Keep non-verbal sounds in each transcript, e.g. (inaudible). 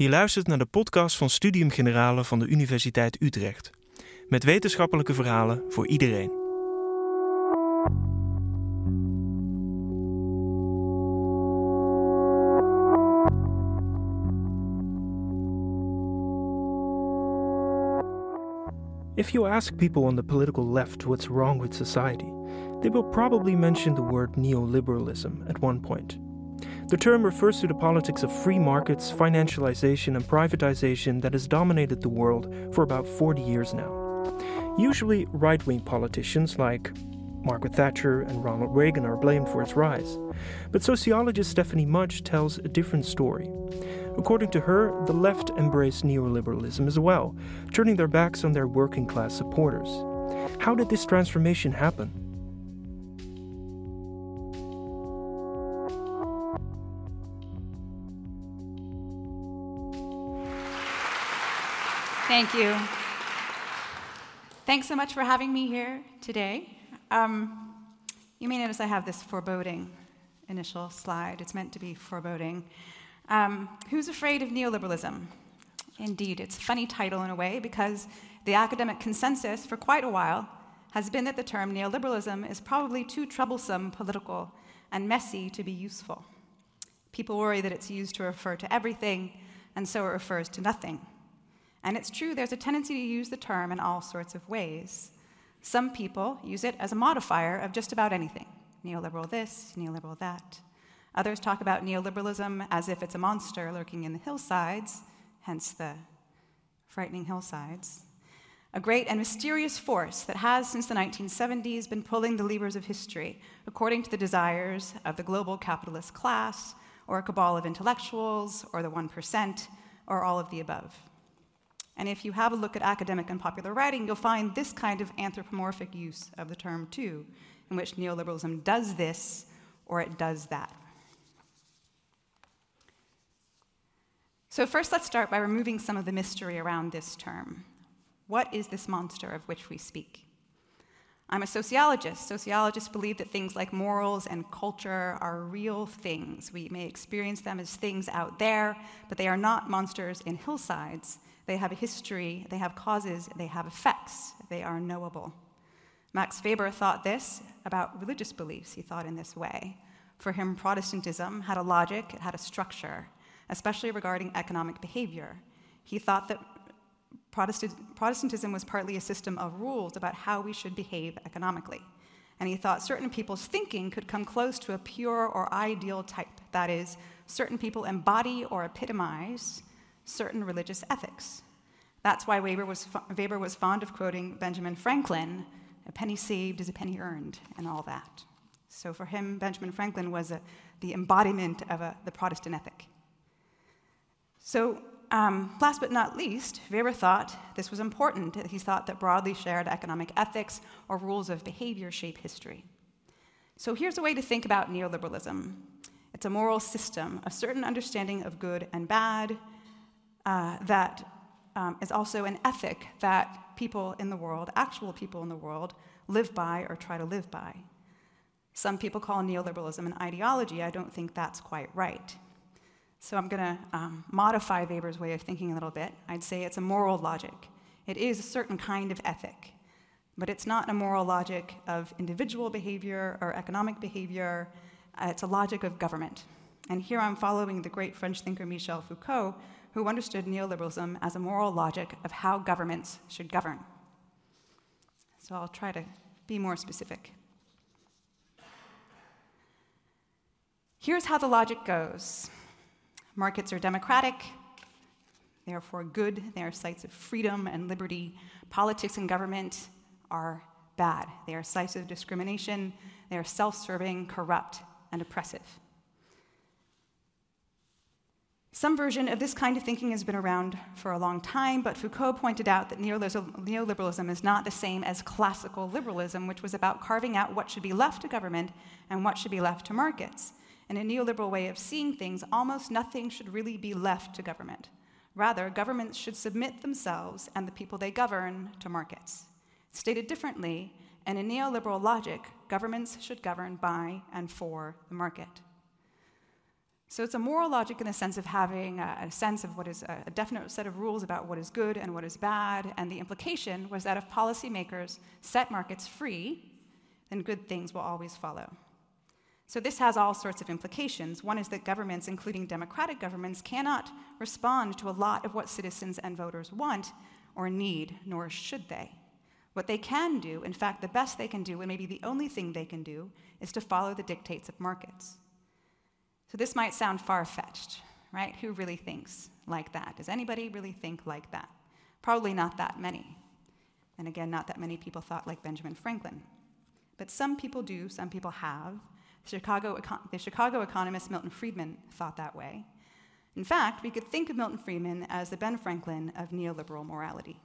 Je luistert naar de podcast van Studium Generale van de Universiteit Utrecht. Met wetenschappelijke verhalen voor iedereen. If you ask people on the political left what's wrong with society, they will probably mention the word neoliberalism at one point. The term refers to the politics of free markets, financialization, and privatization that has dominated the world for about 40 years now. Usually, right wing politicians like Margaret Thatcher and Ronald Reagan are blamed for its rise. But sociologist Stephanie Mudge tells a different story. According to her, the left embraced neoliberalism as well, turning their backs on their working class supporters. How did this transformation happen? Thank you. Thanks so much for having me here today. Um, you may notice I have this foreboding initial slide. It's meant to be foreboding. Um, who's afraid of neoliberalism? Indeed, it's a funny title in a way because the academic consensus for quite a while has been that the term neoliberalism is probably too troublesome, political, and messy to be useful. People worry that it's used to refer to everything, and so it refers to nothing. And it's true, there's a tendency to use the term in all sorts of ways. Some people use it as a modifier of just about anything neoliberal this, neoliberal that. Others talk about neoliberalism as if it's a monster lurking in the hillsides, hence the frightening hillsides. A great and mysterious force that has, since the 1970s, been pulling the levers of history according to the desires of the global capitalist class, or a cabal of intellectuals, or the 1%, or all of the above. And if you have a look at academic and popular writing, you'll find this kind of anthropomorphic use of the term too, in which neoliberalism does this or it does that. So, first, let's start by removing some of the mystery around this term. What is this monster of which we speak? I'm a sociologist. Sociologists believe that things like morals and culture are real things. We may experience them as things out there, but they are not monsters in hillsides. They have a history, they have causes, they have effects, they are knowable. Max Weber thought this about religious beliefs. He thought in this way. For him, Protestantism had a logic, it had a structure, especially regarding economic behavior. He thought that Protestantism was partly a system of rules about how we should behave economically. And he thought certain people's thinking could come close to a pure or ideal type. That is, certain people embody or epitomize certain religious ethics. That's why Weber was, Weber was fond of quoting Benjamin Franklin a penny saved is a penny earned, and all that. So for him, Benjamin Franklin was a, the embodiment of a, the Protestant ethic. So, um, last but not least, Weber thought this was important. He thought that broadly shared economic ethics or rules of behavior shape history. So, here's a way to think about neoliberalism it's a moral system, a certain understanding of good and bad, uh, that um, is also an ethic that people in the world, actual people in the world, live by or try to live by. Some people call neoliberalism an ideology. I don't think that's quite right. So I'm going to um, modify Weber's way of thinking a little bit. I'd say it's a moral logic. It is a certain kind of ethic, but it's not a moral logic of individual behavior or economic behavior. Uh, it's a logic of government. And here I'm following the great French thinker Michel Foucault, who understood neoliberalism as a moral logic of how governments should govern. So I'll try to be more specific. Here's how the logic goes markets are democratic, therefore good, they are sites of freedom and liberty. Politics and government are bad, they are sites of discrimination, they are self serving, corrupt, and oppressive. Some version of this kind of thinking has been around for a long time, but Foucault pointed out that neoliberalism is not the same as classical liberalism, which was about carving out what should be left to government and what should be left to markets. In a neoliberal way of seeing things, almost nothing should really be left to government. Rather, governments should submit themselves and the people they govern to markets. Stated differently, in a neoliberal logic, governments should govern by and for the market. So it's a moral logic in the sense of having a, a sense of what is a, a definite set of rules about what is good and what is bad, and the implication was that if policymakers set markets free, then good things will always follow. So, this has all sorts of implications. One is that governments, including democratic governments, cannot respond to a lot of what citizens and voters want or need, nor should they. What they can do, in fact, the best they can do, and maybe the only thing they can do, is to follow the dictates of markets. So, this might sound far fetched, right? Who really thinks like that? Does anybody really think like that? Probably not that many. And again, not that many people thought like Benjamin Franklin. But some people do, some people have. Chicago, the Chicago economist Milton Friedman thought that way. In fact, we could think of Milton Friedman as the Ben Franklin of neoliberal morality.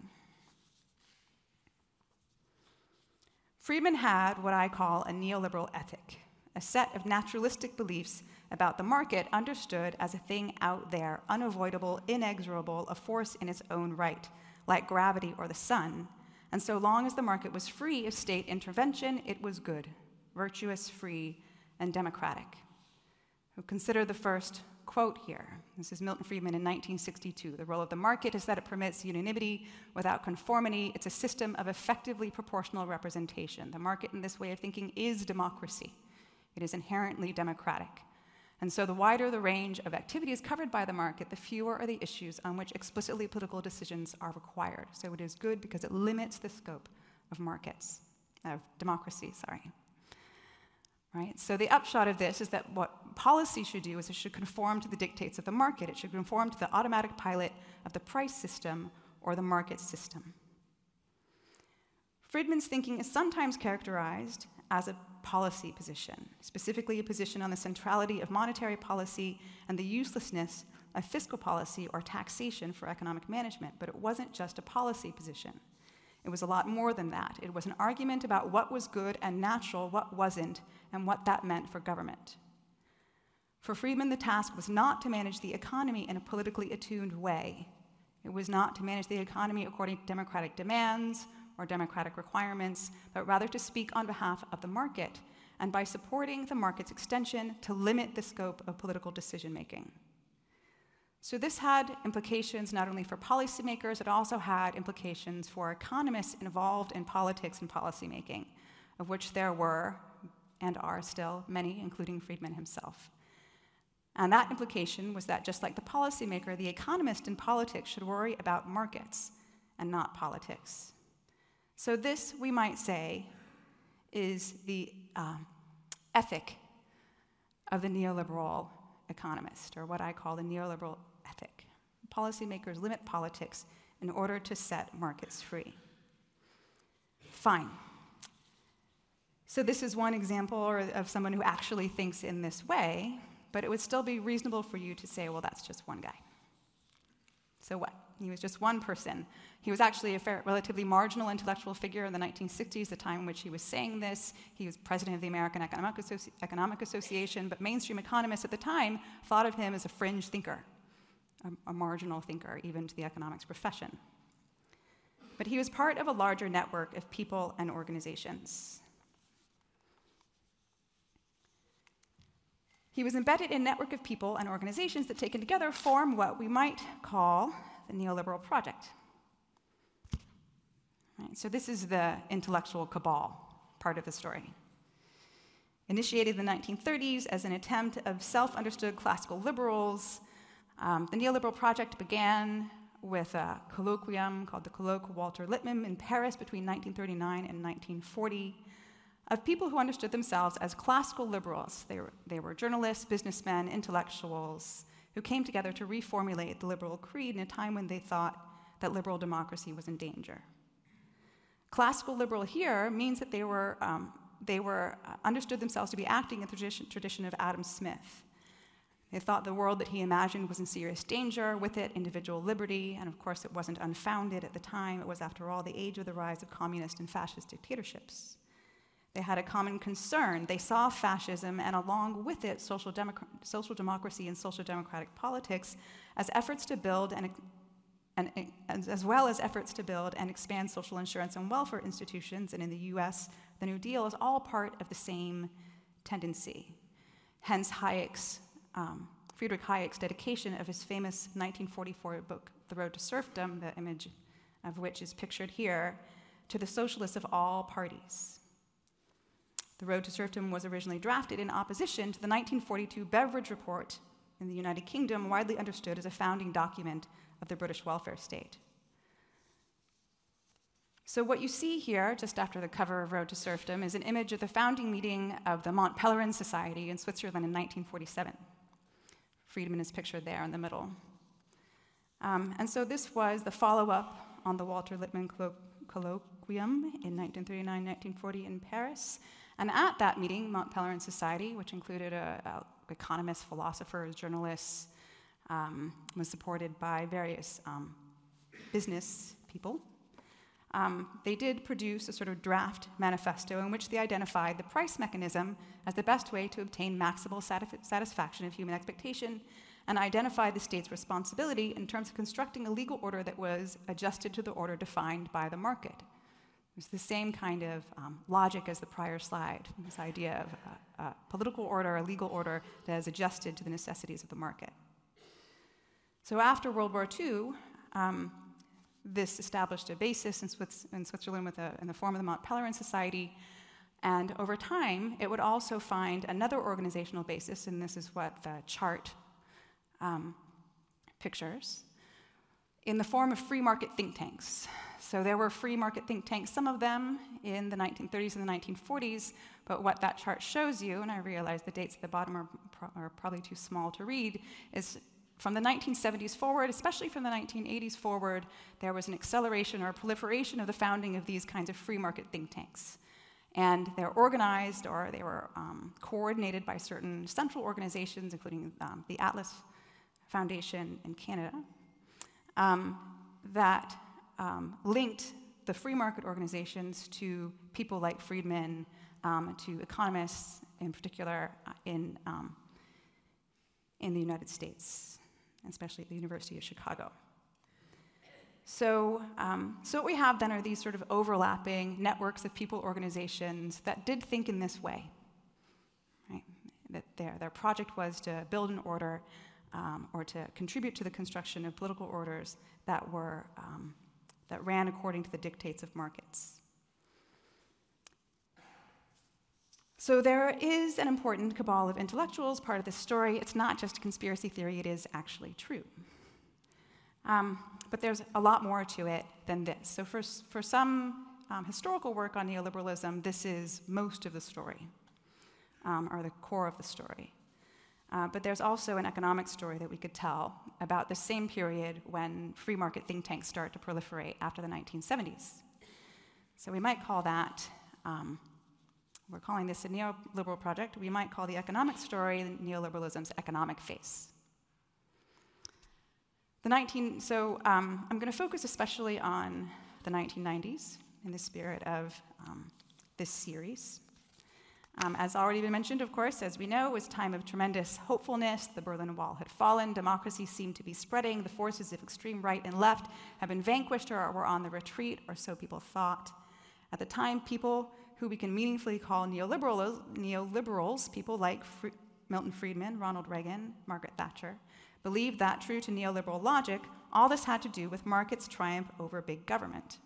Friedman had what I call a neoliberal ethic, a set of naturalistic beliefs about the market understood as a thing out there, unavoidable, inexorable, a force in its own right, like gravity or the sun. And so long as the market was free of state intervention, it was good, virtuous, free, and democratic. We'll consider the first quote here. This is Milton Friedman in 1962. The role of the market is that it permits unanimity without conformity. It's a system of effectively proportional representation. The market, in this way of thinking, is democracy. It is inherently democratic. And so, the wider the range of activities covered by the market, the fewer are the issues on which explicitly political decisions are required. So, it is good because it limits the scope of markets, of democracy, sorry. Right? So the upshot of this is that what policy should do is it should conform to the dictates of the market. It should conform to the automatic pilot of the price system or the market system. Friedman's thinking is sometimes characterized as a policy position, specifically a position on the centrality of monetary policy and the uselessness of fiscal policy or taxation for economic management, but it wasn't just a policy position. It was a lot more than that. It was an argument about what was good and natural, what wasn't, and what that meant for government. For Friedman, the task was not to manage the economy in a politically attuned way. It was not to manage the economy according to democratic demands or democratic requirements, but rather to speak on behalf of the market, and by supporting the market's extension, to limit the scope of political decision making. So, this had implications not only for policymakers, it also had implications for economists involved in politics and policymaking, of which there were and are still many, including Friedman himself. And that implication was that just like the policymaker, the economist in politics should worry about markets and not politics. So, this, we might say, is the um, ethic of the neoliberal economist, or what I call the neoliberal ethic. Policymakers limit politics in order to set markets free. Fine. So, this is one example of someone who actually thinks in this way, but it would still be reasonable for you to say, well, that's just one guy. So, what? He was just one person. He was actually a relatively marginal intellectual figure in the 1960s, the time in which he was saying this. He was president of the American Economic, Associ- Economic Association, but mainstream economists at the time thought of him as a fringe thinker a, a marginal thinker, even to the economics profession. But he was part of a larger network of people and organizations. He was embedded in a network of people and organizations that, taken together, form what we might call the neoliberal project. Right, so, this is the intellectual cabal part of the story. Initiated in the 1930s as an attempt of self understood classical liberals um, the neoliberal project began with a colloquium called the Colloque Walter Lippmann in Paris between 1939 and 1940 of people who understood themselves as classical liberals. They were, they were journalists, businessmen, intellectuals who came together to reformulate the liberal creed in a time when they thought that liberal democracy was in danger. Classical liberal here means that they were, um, they were uh, understood themselves to be acting in the tradition, tradition of Adam Smith they thought the world that he imagined was in serious danger, with it, individual liberty, and of course, it wasn't unfounded at the time. It was, after all, the age of the rise of communist and fascist dictatorships. They had a common concern. They saw fascism and, along with it, social, democ- social democracy and social democratic politics as efforts to build and, and, as well as efforts to build and expand social insurance and welfare institutions. And in the US, the New Deal is all part of the same tendency. Hence, Hayek's um, Friedrich Hayek's dedication of his famous 1944 book, The Road to Serfdom, the image of which is pictured here, to the socialists of all parties. The Road to Serfdom was originally drafted in opposition to the 1942 Beveridge Report in the United Kingdom, widely understood as a founding document of the British welfare state. So, what you see here, just after the cover of Road to Serfdom, is an image of the founding meeting of the Mont Pelerin Society in Switzerland in 1947. Friedman is pictured there in the middle. Um, and so, this was the follow up on the Walter Lippmann colloquium in 1939 1940 in Paris. And at that meeting, Mont Pelerin Society, which included a, a economists, philosophers, journalists, um, was supported by various um, business people um, they did produce a sort of draft manifesto in which they identified the price mechanism as the best way to obtain maximal satisf- satisfaction of human expectation and identified the state's responsibility in terms of constructing a legal order that was adjusted to the order defined by the market. It's the same kind of um, logic as the prior slide, this idea of a, a political order, a legal order that is adjusted to the necessities of the market. So after World War II, um, this established a basis in, Swiss, in Switzerland a, in the form of the Mont Pelerin Society. And over time, it would also find another organizational basis, and this is what the chart um, pictures, in the form of free market think tanks. So there were free market think tanks, some of them in the 1930s and the 1940s, but what that chart shows you, and I realize the dates at the bottom are, pro- are probably too small to read, is from the 1970s forward, especially from the 1980s forward, there was an acceleration or proliferation of the founding of these kinds of free market think tanks. And they're organized or they were um, coordinated by certain central organizations, including um, the Atlas Foundation in Canada, um, that um, linked the free market organizations to people like Friedman, um, to economists in particular uh, in, um, in the United States especially at the University of Chicago. So, um, so what we have then are these sort of overlapping networks of people, organizations that did think in this way. Right? That their, their project was to build an order um, or to contribute to the construction of political orders that were um, that ran according to the dictates of markets. So there is an important cabal of intellectuals part of this story. It's not just a conspiracy theory, it is actually true. Um, but there's a lot more to it than this. So for, for some um, historical work on neoliberalism, this is most of the story, um, or the core of the story. Uh, but there's also an economic story that we could tell about the same period when free market think tanks start to proliferate after the 1970s. So we might call that um, we're calling this a neoliberal project. We might call the economic story neoliberalism's economic face. The 19, so um, I'm going to focus especially on the 1990s in the spirit of um, this series. Um, as already been mentioned, of course, as we know, it was time of tremendous hopefulness. The Berlin Wall had fallen, democracy seemed to be spreading, the forces of extreme right and left had been vanquished or were on the retreat, or so people thought. At the time, people who we can meaningfully call neoliberals, neoliberals people like Milton Friedman, Ronald Reagan, Margaret Thatcher, believed that, true to neoliberal logic, all this had to do with markets' triumph over big government.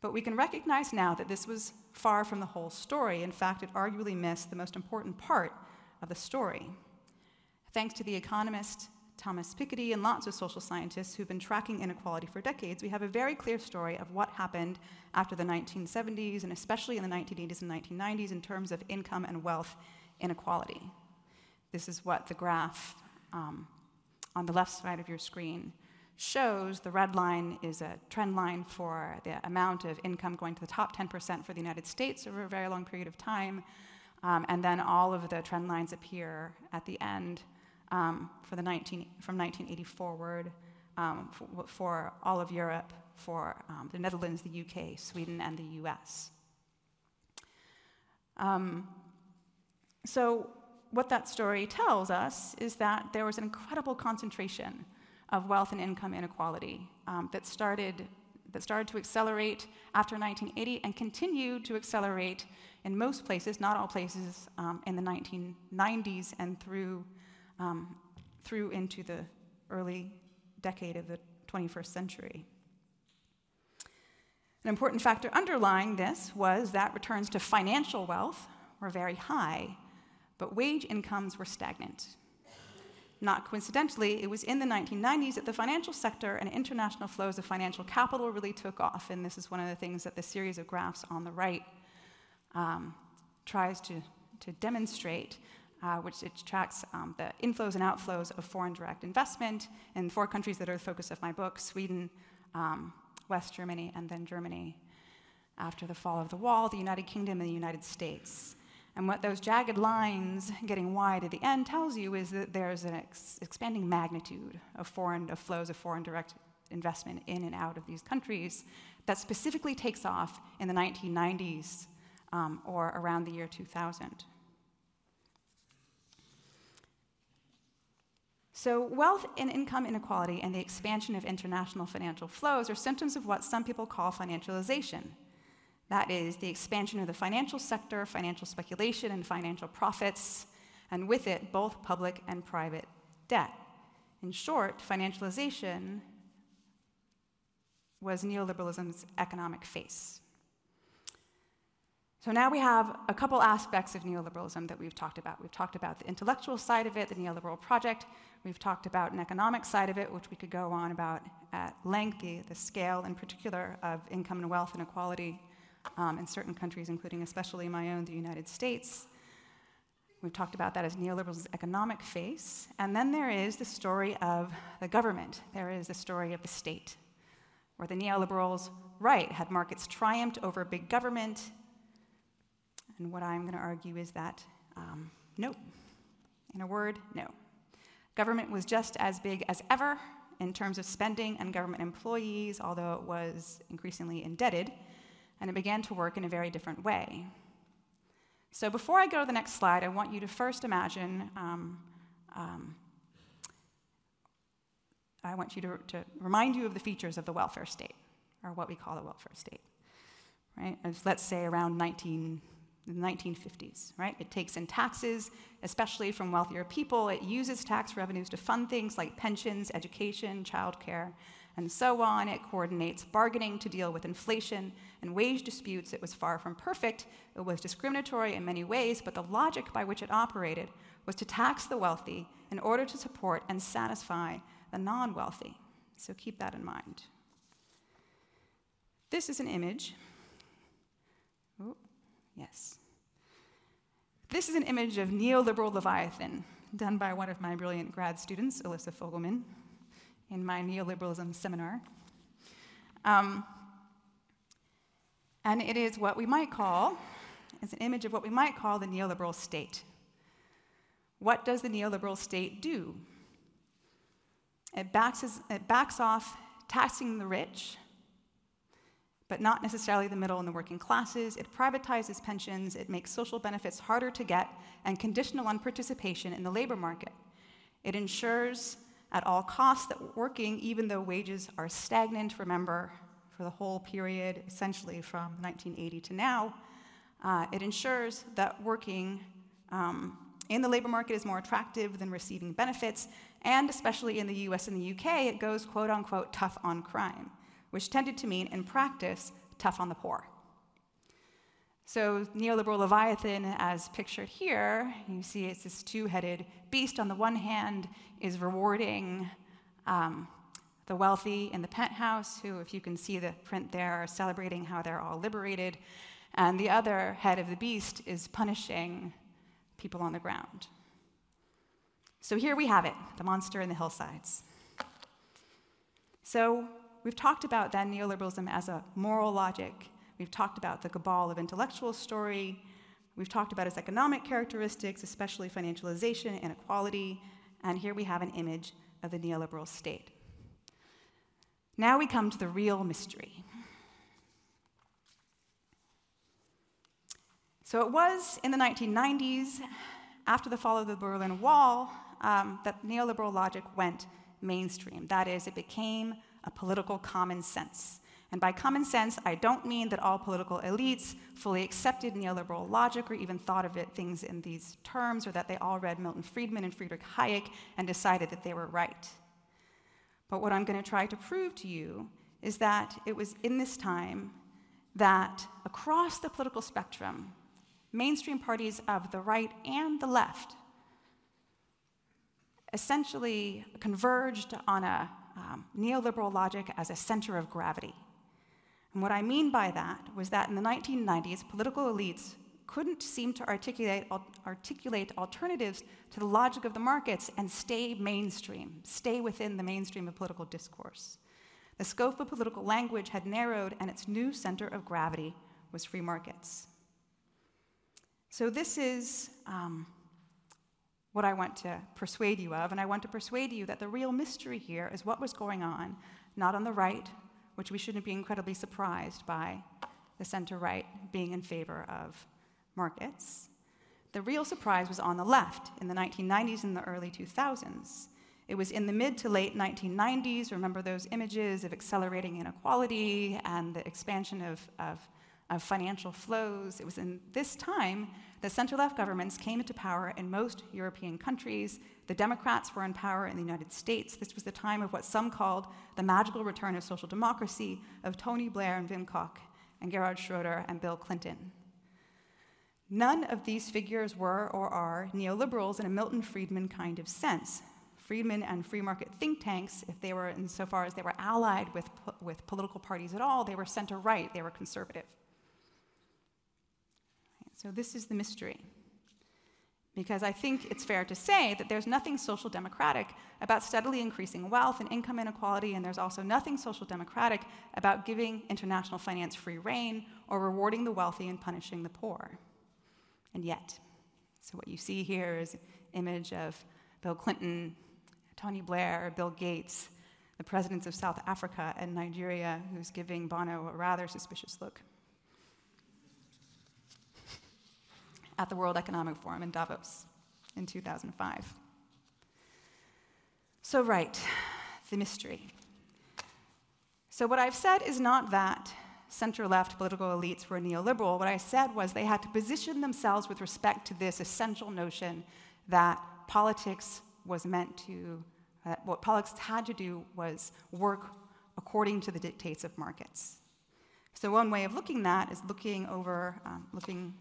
But we can recognize now that this was far from the whole story. In fact, it arguably missed the most important part of the story. Thanks to the economist Thomas Piketty, and lots of social scientists who've been tracking inequality for decades, we have a very clear story of what happened after the 1970s and especially in the 1980s and 1990s in terms of income and wealth inequality. This is what the graph um, on the left side of your screen shows. The red line is a trend line for the amount of income going to the top 10% for the United States over a very long period of time. Um, and then all of the trend lines appear at the end um, for the 19, from 1980 forward um, for, for, all of Europe, for um, the Netherlands, the UK, Sweden, and the US. Um, so, what that story tells us is that there was an incredible concentration of wealth and income inequality um, that started that started to accelerate after 1980 and continued to accelerate in most places, not all places, um, in the 1990s and through um, through into the early decade of the 21st century. An important factor underlying this was that returns to financial wealth were very high, but wage incomes were stagnant. Not coincidentally, it was in the 1990s that the financial sector and international flows of financial capital really took off, and this is one of the things that the series of graphs on the right um, tries to, to demonstrate, uh, which it tracks um, the inflows and outflows of foreign direct investment in four countries that are the focus of my book Sweden, um, West Germany, and then Germany. After the fall of the wall, the United Kingdom, and the United States. And what those jagged lines getting wide at the end tells you is that there's an ex- expanding magnitude of foreign of flows of foreign direct investment in and out of these countries that specifically takes off in the 1990s um, or around the year 2000. So, wealth and income inequality and the expansion of international financial flows are symptoms of what some people call financialization. That is, the expansion of the financial sector, financial speculation, and financial profits, and with it, both public and private debt. In short, financialization was neoliberalism's economic face. So now we have a couple aspects of neoliberalism that we've talked about. We've talked about the intellectual side of it, the neoliberal project. We've talked about an economic side of it, which we could go on about at length, the, the scale in particular of income and wealth inequality um, in certain countries, including especially my own, the United States. We've talked about that as neoliberalism's economic face. And then there is the story of the government, there is the story of the state, where the neoliberals, right, had markets triumphed over big government. And what I'm going to argue is that um, no. In a word, no. Government was just as big as ever in terms of spending and government employees, although it was increasingly indebted and it began to work in a very different way. So, before I go to the next slide, I want you to first imagine um, um, I want you to, to, remind you of the features of the welfare state, or what we call the welfare state, right? As, let's say around 19, the 1950s, right? It takes in taxes, especially from wealthier people. It uses tax revenues to fund things like pensions, education, childcare, and so on. It coordinates bargaining to deal with inflation and wage disputes. It was far from perfect. It was discriminatory in many ways, but the logic by which it operated was to tax the wealthy in order to support and satisfy the non wealthy. So keep that in mind. This is an image. Ooh, yes. This is an image of neoliberal Leviathan, done by one of my brilliant grad students, Elissa Fogelman in my neoliberalism seminar. Um, and it is what we might call, it's an image of what we might call the neoliberal state. What does the neoliberal state do? It backs, it backs off taxing the rich, but not necessarily the middle and the working classes. It privatizes pensions, it makes social benefits harder to get, and conditional on participation in the labor market. It ensures at all costs that working, even though wages are stagnant, remember, for the whole period, essentially from 1980 to now, uh, it ensures that working um, in the labor market is more attractive than receiving benefits, and especially in the US and the UK, it goes quote unquote tough on crime, which tended to mean in practice tough on the poor. So, neoliberal Leviathan, as pictured here, you see it's this two headed beast. On the one hand, is rewarding um, the wealthy in the penthouse, who, if you can see the print there, are celebrating how they're all liberated. And the other head of the beast is punishing people on the ground. So, here we have it the monster in the hillsides. So, we've talked about then neoliberalism as a moral logic We've talked about the cabal of intellectual story. We've talked about its economic characteristics, especially financialization, inequality, and here we have an image of the neoliberal state. Now we come to the real mystery. So it was in the 1990s, after the fall of the Berlin Wall, um, that neoliberal logic went mainstream. That is, it became a political common sense. And by common sense, I don't mean that all political elites fully accepted neoliberal logic or even thought of it, things in these terms, or that they all read Milton Friedman and Friedrich Hayek and decided that they were right. But what I'm going to try to prove to you is that it was in this time that across the political spectrum, mainstream parties of the right and the left essentially converged on a um, neoliberal logic as a center of gravity. And what I mean by that was that in the 1990s, political elites couldn't seem to articulate, articulate alternatives to the logic of the markets and stay mainstream, stay within the mainstream of political discourse. The scope of political language had narrowed, and its new center of gravity was free markets. So, this is um, what I want to persuade you of, and I want to persuade you that the real mystery here is what was going on, not on the right, which we shouldn't be incredibly surprised by the center right being in favor of markets. The real surprise was on the left in the 1990s and the early 2000s. It was in the mid to late 1990s, remember those images of accelerating inequality and the expansion of, of, of financial flows. It was in this time that center left governments came into power in most European countries the Democrats were in power in the United States. This was the time of what some called the magical return of social democracy of Tony Blair and Wim Kok and Gerhard Schroeder and Bill Clinton. None of these figures were or are neoliberals in a Milton Friedman kind of sense. Friedman and free market think tanks, if they were, insofar as they were allied with, with political parties at all, they were center right, they were conservative. So, this is the mystery because I think it's fair to say that there's nothing social democratic about steadily increasing wealth and income inequality, and there's also nothing social democratic about giving international finance free rein or rewarding the wealthy and punishing the poor. And yet, so what you see here is image of Bill Clinton, Tony Blair, Bill Gates, the presidents of South Africa and Nigeria, who's giving Bono a rather suspicious look. At the World Economic Forum in Davos in 2005. So, right, the mystery. So, what I've said is not that center left political elites were neoliberal. What I said was they had to position themselves with respect to this essential notion that politics was meant to, uh, what politics had to do was work according to the dictates of markets. So, one way of looking at that is looking over, um, looking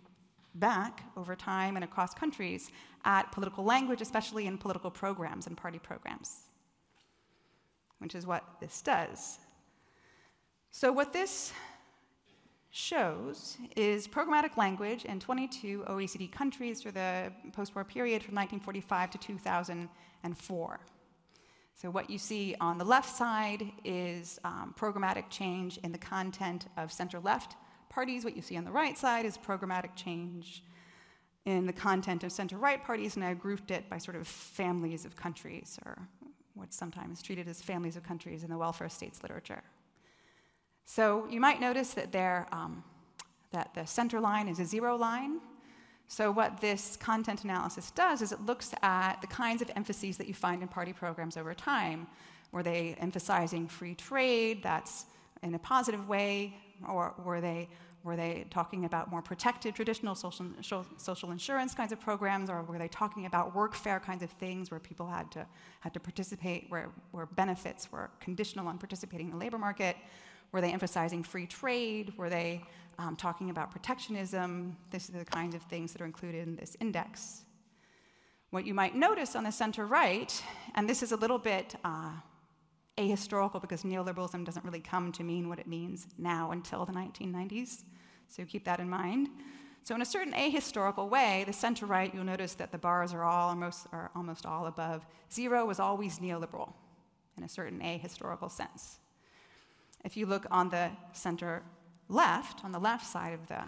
back over time and across countries at political language, especially in political programs and party programs, which is what this does. So, what this shows is programmatic language in 22 OECD countries for the post war period from 1945 to 2004. So, what you see on the left side is um, programmatic change in the content of center left parties. What you see on the right side is programmatic change in the content of center right parties, and I grouped it by sort of families of countries, or what's sometimes treated as families of countries in the welfare states literature. So you might notice that, there, um, that the center line is a zero line. So, what this content analysis does is it looks at the kinds of emphases that you find in party programs over time. Were they emphasizing free trade? That's in a positive way. Or were they were they talking about more protected traditional social, social insurance kinds of programs, or were they talking about workfare kinds of things where people had to, had to participate, where, where benefits were conditional on participating in the labor market? Were they emphasizing free trade? Were they um, talking about protectionism? These are the kinds of things that are included in this index. What you might notice on the center right, and this is a little bit uh, ahistorical because neoliberalism doesn't really come to mean what it means now until the 1990s. So keep that in mind. So, in a certain ahistorical way, the center right, you'll notice that the bars are all almost, are almost all above. Zero was always neoliberal in a certain ahistorical sense. If you look on the center left, on the left side of the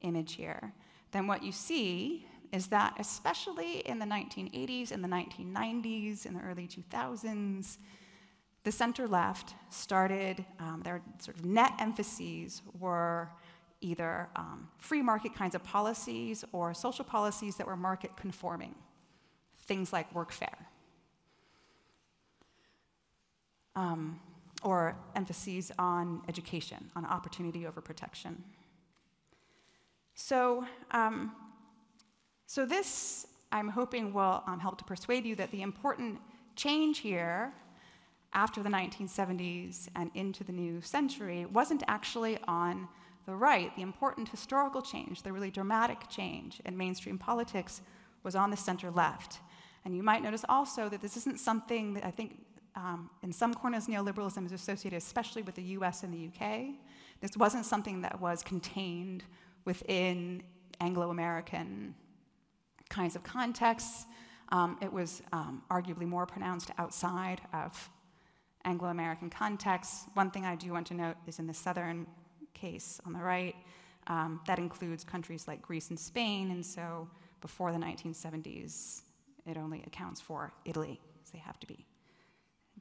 image here, then what you see is that, especially in the 1980s in the 1990s, in the early 2000s, the center left started, um, their sort of net emphases were either um, free market kinds of policies or social policies that were market conforming, things like workfare. Um, or emphases on education, on opportunity over protection. So, um, so this, I'm hoping, will um, help to persuade you that the important change here after the 1970s and into the new century wasn't actually on the right. The important historical change, the really dramatic change in mainstream politics, was on the center left. And you might notice also that this isn't something that I think um, in some corners neoliberalism is associated especially with the US and the UK. This wasn't something that was contained within Anglo American kinds of contexts. Um, it was um, arguably more pronounced outside of Anglo American contexts. One thing I do want to note is in the southern case on the right, um, that includes countries like Greece and Spain, and so before the 1970s, it only accounts for Italy, they have to be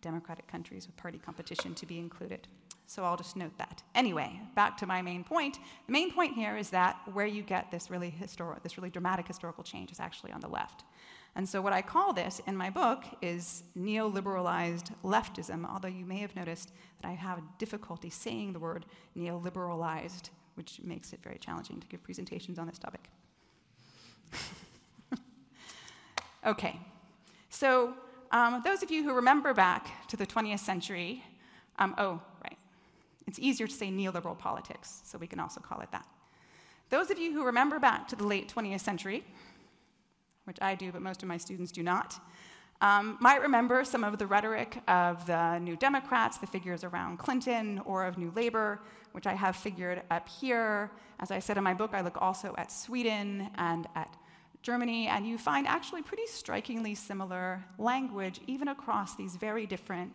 democratic countries with party competition to be included. So I'll just note that. Anyway, back to my main point. The main point here is that where you get this really historic, this really dramatic historical change is actually on the left. And so what I call this in my book is neoliberalized leftism, although you may have noticed that I have difficulty saying the word neoliberalized, which makes it very challenging to give presentations on this topic. (laughs) okay, so um, those of you who remember back to the 20th century, um, oh, right, it's easier to say neoliberal politics, so we can also call it that. Those of you who remember back to the late 20th century, which I do, but most of my students do not, um, might remember some of the rhetoric of the New Democrats, the figures around Clinton, or of New Labour, which I have figured up here. As I said in my book, I look also at Sweden and at Germany, and you find actually pretty strikingly similar language, even across these very different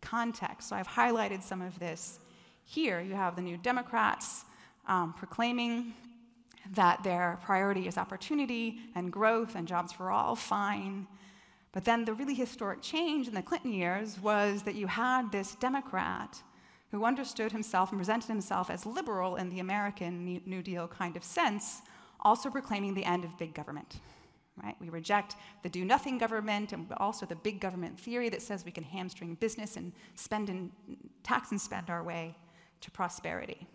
contexts. So I've highlighted some of this here. You have the New Democrats um, proclaiming that their priority is opportunity and growth and jobs for all, fine. But then the really historic change in the Clinton years was that you had this Democrat who understood himself and presented himself as liberal in the American New Deal kind of sense, also proclaiming the end of big government. Right? We reject the do nothing government and also the big government theory that says we can hamstring business and spend and tax and spend our way to prosperity.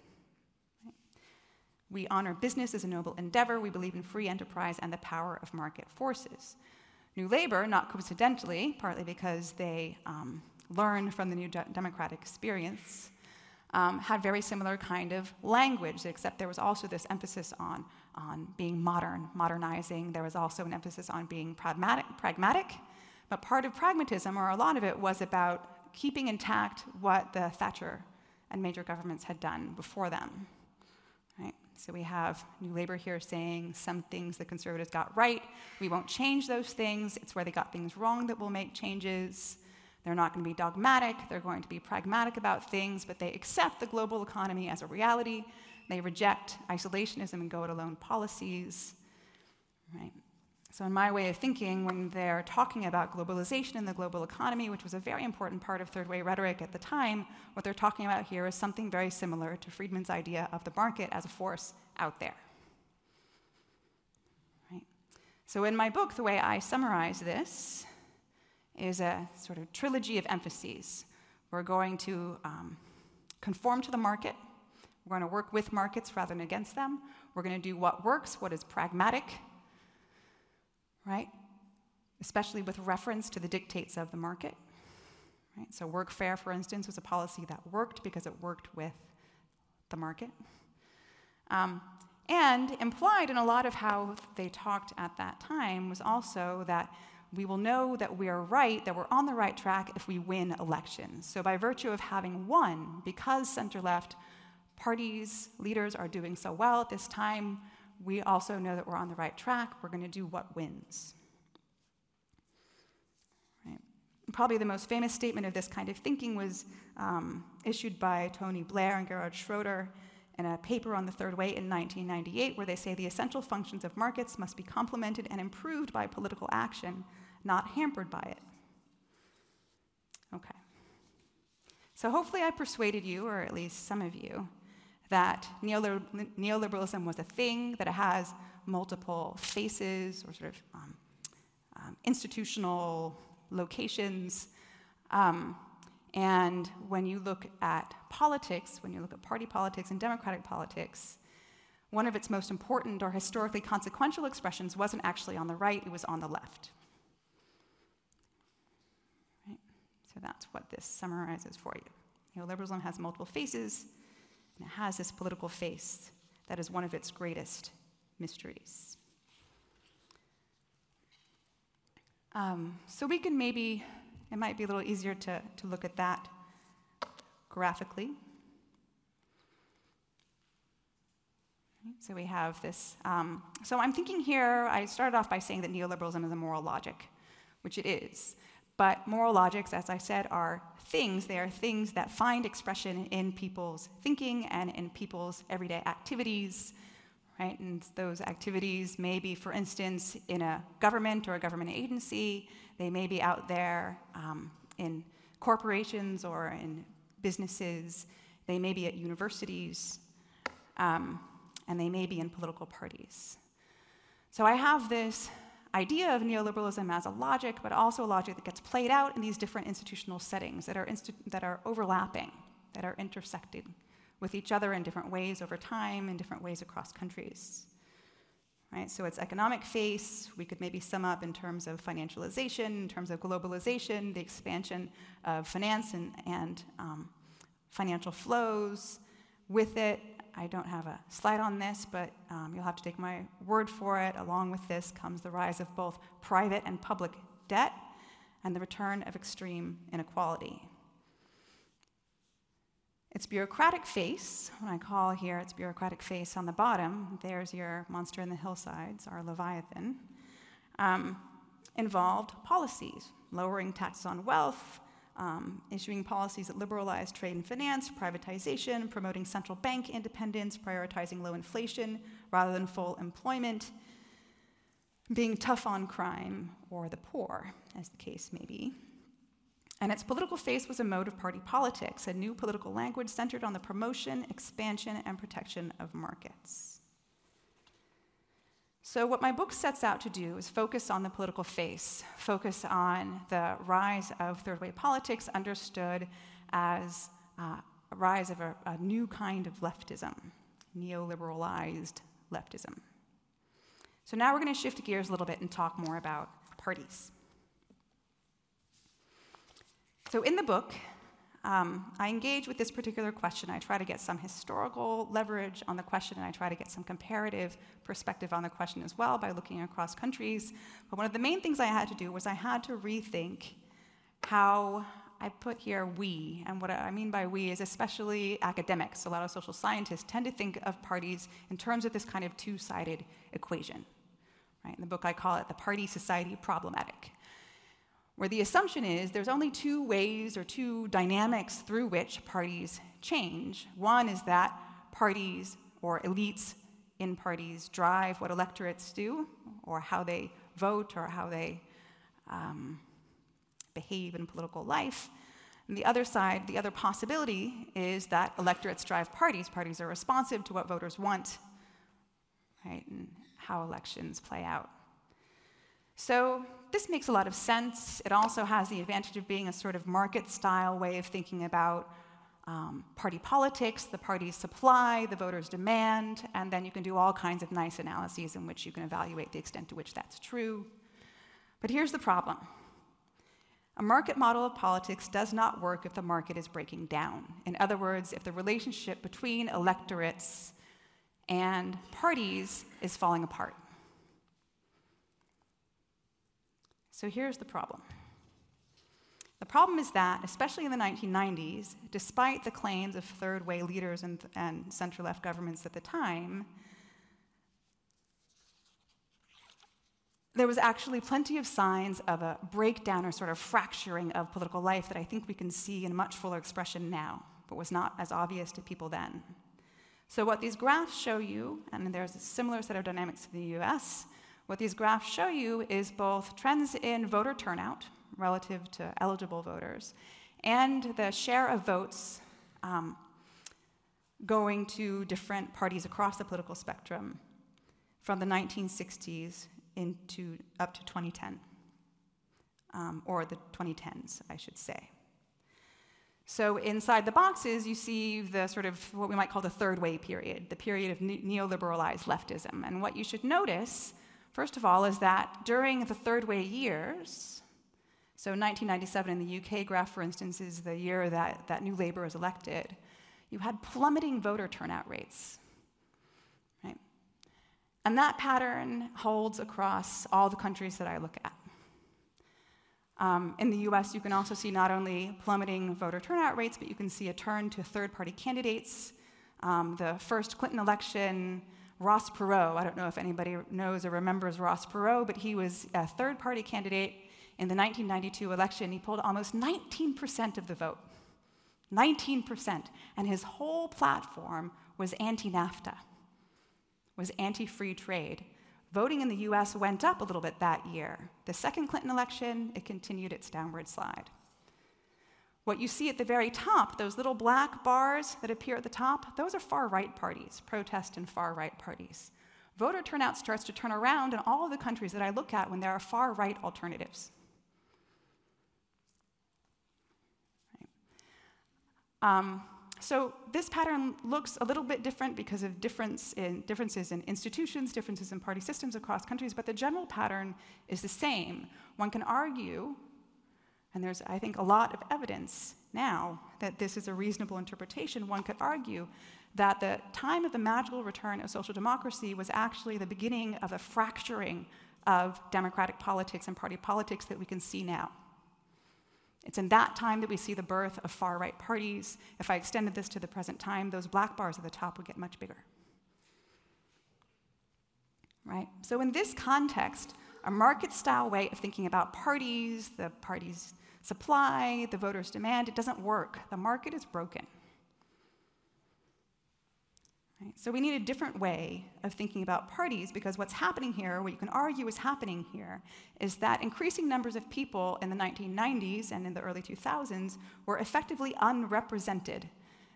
We honor business as a noble endeavor. We believe in free enterprise and the power of market forces. New Labour, not coincidentally, partly because they um, learned from the New de- Democratic experience, um, had very similar kind of language, except there was also this emphasis on, on being modern, modernizing. There was also an emphasis on being pragmatic, pragmatic. But part of pragmatism, or a lot of it, was about keeping intact what the Thatcher and Major governments had done before them. So we have New Labour here saying some things the Conservatives got right. We won't change those things. It's where they got things wrong that we'll make changes. They're not going to be dogmatic, they're going to be pragmatic about things, but they accept the global economy as a reality. They reject isolationism and go it alone policies. Right? So, in my way of thinking, when they're talking about globalization and the global economy, which was a very important part of third way rhetoric at the time, what they're talking about here is something very similar to Friedman's idea of the market as a force out there. Right? So, in my book, the way I summarize this is a sort of trilogy of emphases. We're going to um, conform to the market, we're going to work with markets rather than against them, we're going to do what works, what is pragmatic, right? Especially with reference to the dictates of the market. Right? So, workfare, for instance, was a policy that worked because it worked with the market. Um, and implied in a lot of how they talked at that time was also that we will know that we are right, that we're on the right track if we win elections. So, by virtue of having won, because center left parties, leaders are doing so well at this time, we also know that we're on the right track. We're going to do what wins. Right. Probably the most famous statement of this kind of thinking was um, issued by Tony Blair and Gerhard Schroeder in a paper on the third way in 1998, where they say the essential functions of markets must be complemented and improved by political action not hampered by it. Okay. So hopefully I persuaded you, or at least some of you, that neoliberalism was a thing, that it has multiple faces or sort of um, um, institutional locations, um, And when you look at politics, when you look at party politics and democratic politics, one of its most important or historically consequential expressions wasn't actually on the right, it was on the left. Right? So that's what this summarizes for you. Neoliberalism has multiple faces, and it has this political face that is one of its greatest mysteries. Um, so we can maybe, it might be a little easier to, to look at that graphically. So we have this. Um, so I'm thinking here, I started off by saying that neoliberalism is a moral logic, which it is. But moral logics, as I said, are things. They are things that find expression in people's thinking and in people's everyday activities right? And those activities may be, for instance, in a government or a government agency. They may be out there um, in corporations or in businesses. They may be at universities. Um, and they may be in political parties. So I have this idea of neoliberalism as a logic, but also a logic that gets played out in these different institutional settings that are, that are overlapping, that are intersecting with each other in different ways over time, in different ways across countries. Right? So its economic face, we could maybe sum up in terms of financialization, in terms of globalization, the expansion of finance and, and um, financial flows. With it, I don't have a slide on this, but um, you'll have to take my word for it. Along with this comes the rise of both private and public debt and the return of extreme inequality. Its bureaucratic face, when I call here its bureaucratic face on the bottom, there's your monster in the hillsides, our Leviathan, um, involved policies, lowering taxes on wealth, um, issuing policies that liberalize trade and finance, privatization, promoting central bank independence, prioritizing low inflation rather than full employment, being tough on crime or the poor, as the case may be. And its political face was a mode of party politics, a new political language centered on the promotion, expansion, and protection of markets. So, what my book sets out to do is focus on the political face, focus on the rise of third way politics, understood as uh, a rise of a, a new kind of leftism, neoliberalized leftism. So, now we're going to shift gears a little bit and talk more about parties. So, in the book, um, I engage with this particular question. I try to get some historical leverage on the question, and I try to get some comparative perspective on the question as well by looking across countries. But one of the main things I had to do was I had to rethink how I put here we, and what I mean by we is especially academics. A lot of social scientists tend to think of parties in terms of this kind of two sided equation. Right? In the book, I call it the party society problematic where the assumption is there's only two ways or two dynamics through which parties change. One is that parties or elites in parties drive what electorates do, or how they vote, or how they um, behave in political life. And the other side, the other possibility, is that electorates drive parties. Parties are responsive to what voters want, right, and how elections play out. So this makes a lot of sense. It also has the advantage of being a sort of market style way of thinking about um, party politics, the party's supply, the voters' demand, and then you can do all kinds of nice analyses in which you can evaluate the extent to which that's true. But here's the problem a market model of politics does not work if the market is breaking down. In other words, if the relationship between electorates and parties is falling apart. So here's the problem. The problem is that, especially in the 1990s, despite the claims of third way leaders and, and center left governments at the time, there was actually plenty of signs of a breakdown or sort of fracturing of political life that I think we can see in much fuller expression now, but was not as obvious to people then. So, what these graphs show you, and there's a similar set of dynamics in the US, what these graphs show you is both trends in voter turnout relative to eligible voters and the share of votes um, going to different parties across the political spectrum from the 1960s into up to 2010, um, or the 2010s, I should say. So inside the boxes, you see the sort of what we might call the third way period, the period of neoliberalized leftism. And what you should notice, first of all, is that during the third way years, so 1997 in the UK graph, for instance, is the year that, that New Labour was elected, you had plummeting voter turnout rates. Right? And that pattern holds across all the countries that I look at. Um, in the US, you can also see not only plummeting voter turnout rates, but you can see a turn to third party candidates. Um, the first Clinton election, Ross Perot, I don't know if anybody knows or remembers Ross Perot, but he was a third party candidate in the 1992 election. He pulled almost 19% of the vote. 19%. And his whole platform was anti NAFTA, was anti free trade. Voting in the US went up a little bit that year. The second Clinton election, it continued its downward slide. What you see at the very top, those little black bars that appear at the top, those are far right parties, protest and far right parties. Voter turnout starts to turn around in all of the countries that I look at when there are far right alternatives. Um, so this pattern looks a little bit different because of difference in, differences in institutions, differences in party systems across countries, but the general pattern is the same. One can argue, and there's, I think, a lot of evidence now that this is a reasonable interpretation, one could argue that the time of the magical return of social democracy was actually the beginning of a fracturing of democratic politics and party politics that we can see now. It's in that time that we see the birth of far right parties. If I extended this to the present time, those black bars at the top would get much bigger. Right? So, in this context, a market style way of thinking about parties, the party's supply, the voters' demand, it doesn't work. The market is broken. Right? So we need a different way of thinking about parties because what's happening here, what you can argue is happening here, is that increasing numbers of people in the 1990s and in the early 2000s were effectively unrepresented.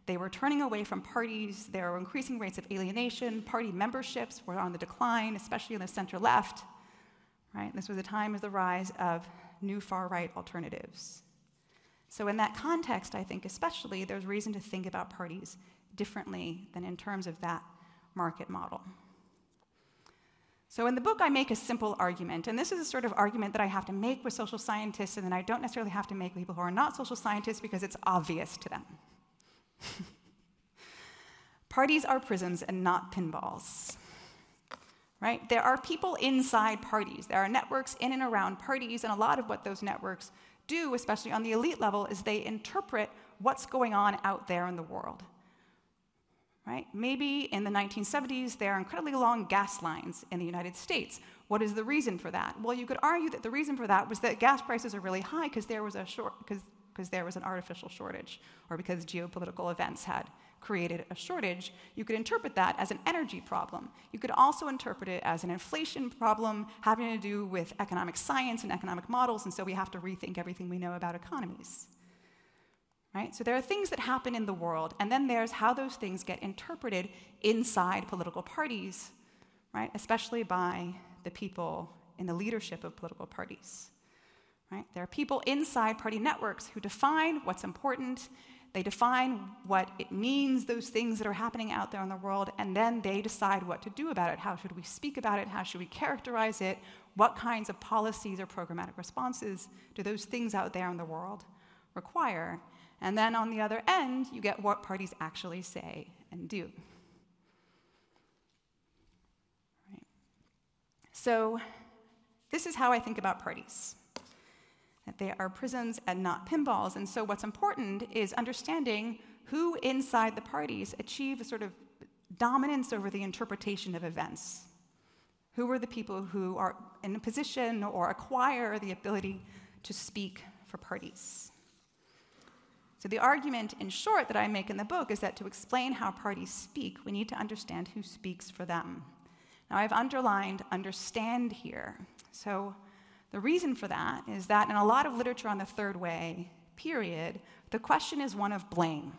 They were turning away from parties, there were increasing rates of alienation, party memberships were on the decline, especially in the center left. Right? This was a time of the rise of new far right alternatives. So, in that context, I think especially, there's reason to think about parties differently than in terms of that market model. So, in the book, I make a simple argument, and this is a sort of argument that I have to make with social scientists, and then I don't necessarily have to make with people who are not social scientists because it's obvious to them. (laughs) Parties are prisms and not pinballs. Right? There are people inside parties. There are networks in and around parties, and a lot of what those networks do, especially on the elite level, is they interpret what's going on out there in the world right? Maybe in the 1970s, there are incredibly long gas lines in the United States. What is the reason for that? Well, you could argue that the reason for that was that gas prices are really high because there was a short, because there was an artificial shortage, or because geopolitical events had created a shortage. You could interpret that as an energy problem. You could also interpret it as an inflation problem having to do with economic science and economic models, and so we have to rethink everything we know about economies. Right? So there are things that happen in the world, and then there's how those things get interpreted inside political parties, right? Especially by the people in the leadership of political parties. Right? There are people inside party networks who define what's important, they define what it means, those things that are happening out there in the world, and then they decide what to do about it. How should we speak about it? How should we characterize it? What kinds of policies or programmatic responses do those things out there in the world require? And then on the other end, you get what parties actually say and do. Right. So, this is how I think about parties they are prisons and not pinballs. And so, what's important is understanding who inside the parties achieve a sort of dominance over the interpretation of events. Who are the people who are in a position or acquire the ability to speak for parties? So, the argument, in short, that I make in the book is that to explain how parties speak, we need to understand who speaks for them. Now, I've underlined understand here. So, the reason for that is that in a lot of literature on the third way, period, the question is one of blame.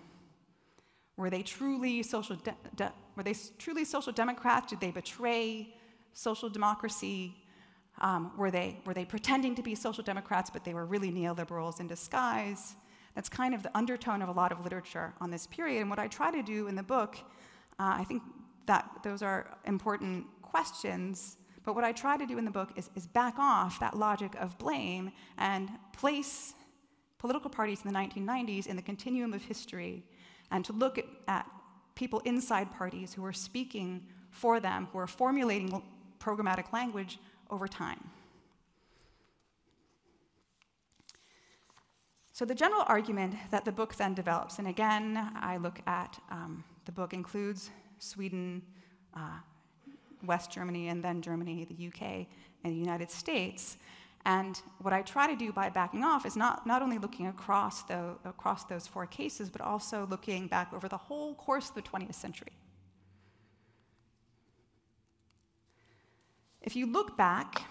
Were they truly social, de- de- were they truly social democrats? Did they betray social democracy? Um, were, they, were they pretending to be social democrats, but they were really neoliberals in disguise? That's kind of the undertone of a lot of literature on this period. And what I try to do in the book, uh, I think that those are important questions, but what I try to do in the book is, is back off that logic of blame and place political parties in the 1990s in the continuum of history and to look at, at people inside parties who are speaking for them, who are formulating programmatic language over time. So, the general argument that the book then develops, and again, I look at um, the book includes Sweden, uh, West Germany, and then Germany, the UK, and the United States. And what I try to do by backing off is not, not only looking across, the, across those four cases, but also looking back over the whole course of the 20th century. If you look back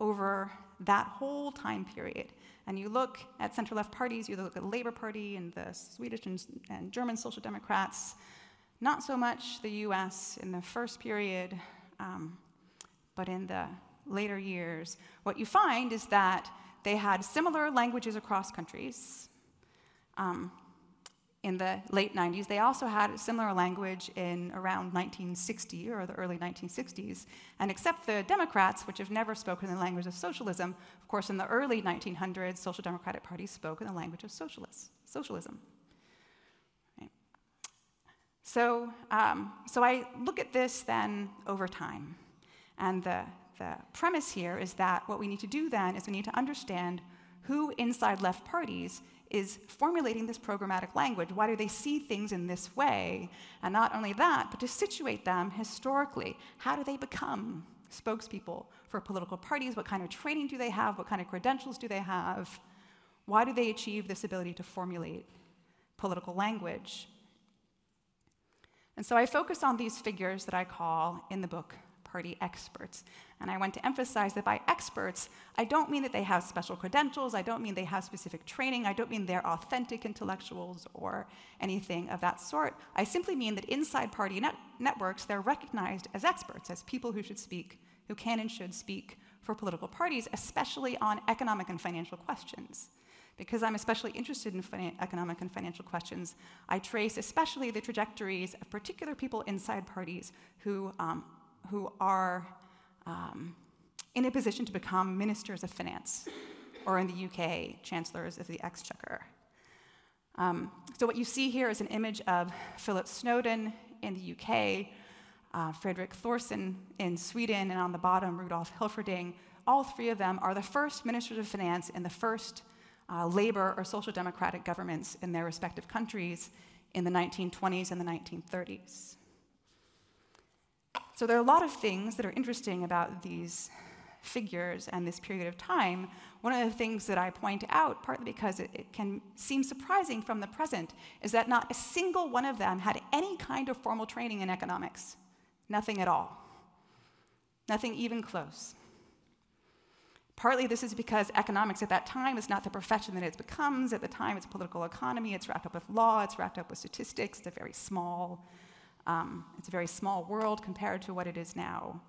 over that whole time period, and you look at center left parties, you look at the Labour Party and the Swedish and, and German Social Democrats, not so much the US in the first period, um, but in the later years, what you find is that they had similar languages across countries. Um, in the late 90s, they also had a similar language in around 1960 or the early 1960s. And except the Democrats, which have never spoken the language of socialism, of course, in the early 1900s, social democratic parties spoke in the language of socialism. So, um, so I look at this then over time. And the, the premise here is that what we need to do then is we need to understand who inside left parties is formulating this programmatic language. Why do they see things in this way? And not only that, but to situate them historically. How do they become spokespeople for political parties? What kind of training do they have? What kind of credentials do they have? Why do they achieve this ability to formulate political language? And so I focus on these figures that I call in the book party experts. And I want to emphasize that by experts, I don't mean that they have special credentials, I don't mean they have specific training, I don't mean they're authentic intellectuals or anything of that sort. I simply mean that inside party net- networks, they're recognized as experts, as people who should speak, who can and should speak for political parties, especially on economic and financial questions. Because I'm especially interested in economic and financial questions, I trace especially the trajectories of particular people inside parties who um, who are um, in a position to become ministers of finance, or in the UK, chancellors of the exchequer. Um, so, what you see here is an image of Philip Snowden in the UK, uh, Fredrik Thorsson in Sweden, and on the bottom, Rudolf Hilferding. All three of them are the first ministers of finance in the first uh, labor or social democratic governments in their respective countries in the 1920s and the 1930s. So there are a lot of things that are interesting about these figures and this period of time. One of the things that I point out, partly because it, it, can seem surprising from the present, is that not a single one of them had any kind of formal training in economics. Nothing at all. Nothing even close. Partly this is because economics at that time is not the profession that it becomes. At the time, it's political economy, it's wrapped up with law, it's wrapped up with statistics, it's a very small um, it's a very small world compared to what it is now.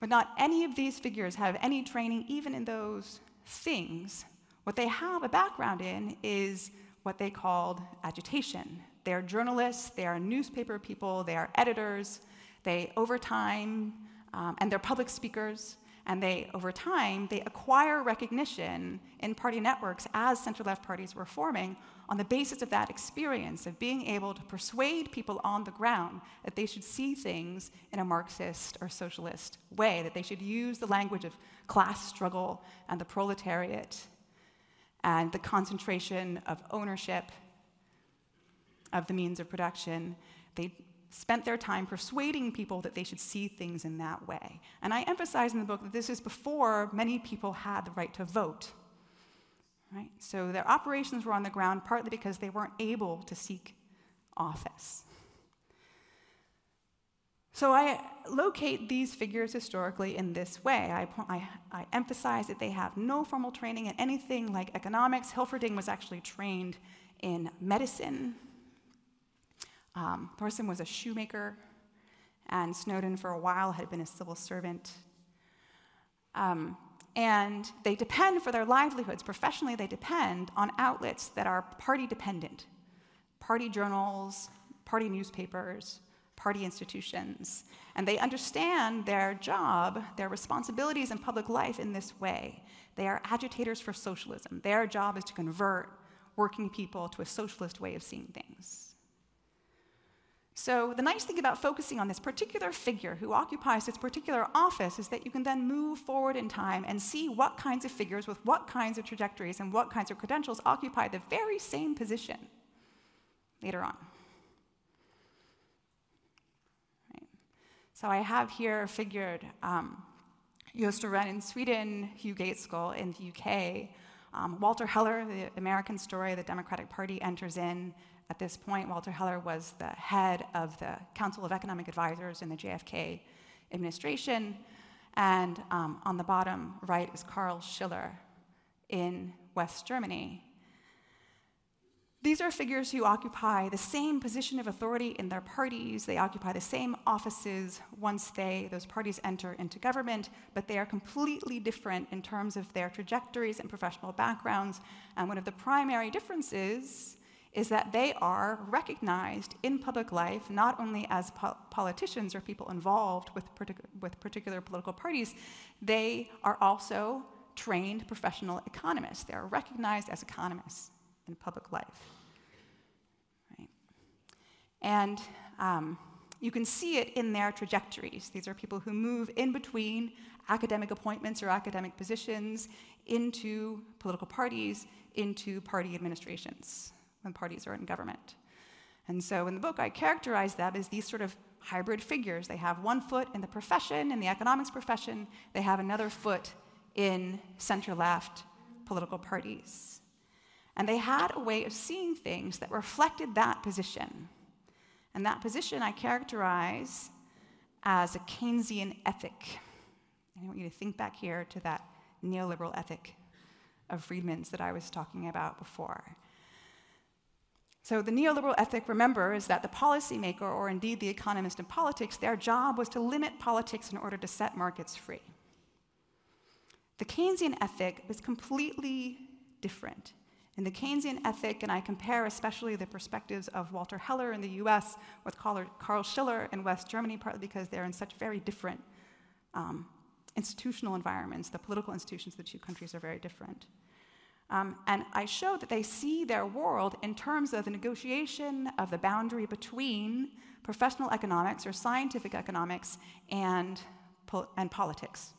But not any of these figures have any training, even in those things. What they have a background in is what they called agitation. They are journalists, they are newspaper people, they are editors, they, over time, um, and they're public speakers, and they, over time, they acquire recognition in party networks as center left parties were forming on the basis of that experience of being able to persuade people on the ground that they should see things in a Marxist or socialist way, that they should use the language of class struggle and the proletariat and the concentration of ownership of the means of production. They spent their time persuading people that they should see things in that way. And I emphasize in the book that this is before many people had the right to vote. Right? So their operations were on the ground partly because they weren't able to seek office. So I locate these figures historically in this way. I, I, I, emphasize that they have no formal training in anything like economics. Hilferding was actually trained in medicine. Um, Thorsson was a shoemaker, and Snowden, for a while, had been a civil servant. Um, and they depend for their livelihoods, professionally, they depend on outlets that are party dependent party journals, party newspapers, party institutions. And they understand their job, their responsibilities in public life in this way. They are agitators for socialism. Their job is to convert working people to a socialist way of seeing things. So, the nice thing about focusing on this particular figure who occupies this particular office is that you can then move forward in time and see what kinds of figures with what kinds of trajectories and what kinds of credentials occupy the very same position later on. Right. So, I have here figured um, Rehn in Sweden, Hugh Gaitskell in the UK. Um, Walter Heller, the American story, the Democratic Party enters in at this point, Walter Heller was the head of the Council of Economic Advisors in the JFK administration. And um, on the bottom right is Karl Schiller in West Germany. These are figures who occupy the same position of authority in their parties. They occupy the same offices once they, those parties enter into government, but they are completely different in terms of their trajectories and professional backgrounds. And one of the primary differences is that they are recognized in public life not only as po- politicians or people involved with, partic- with particular political parties, they are also trained professional economists. They are recognized as economists in public life. Right? And um, you can see it in their trajectories. These are people who move in between academic appointments or academic positions into political parties, into party administrations when parties are in government. And so in the book, I characterize them as these sort of hybrid figures. They have one foot in the profession, in the economics profession, they have another foot in center left political parties. And they had a way of seeing things that reflected that position. And that position I characterize as a Keynesian ethic. I want you to think back here to that neoliberal ethic of Friedman's that I was talking about before. So, the neoliberal ethic, remember, is that the policymaker, or indeed the economist in politics, their job was to limit politics in order to set markets free. The Keynesian ethic was completely different. In the Keynesian ethic, and I compare especially the perspectives of Walter Heller in the US with Karl Schiller in West Germany, partly because they're in such very different um, institutional environments. The political institutions of the two countries are very different. Um, and I show that they see their world in terms of the negotiation of the boundary between professional economics or scientific economics and, po- and politics.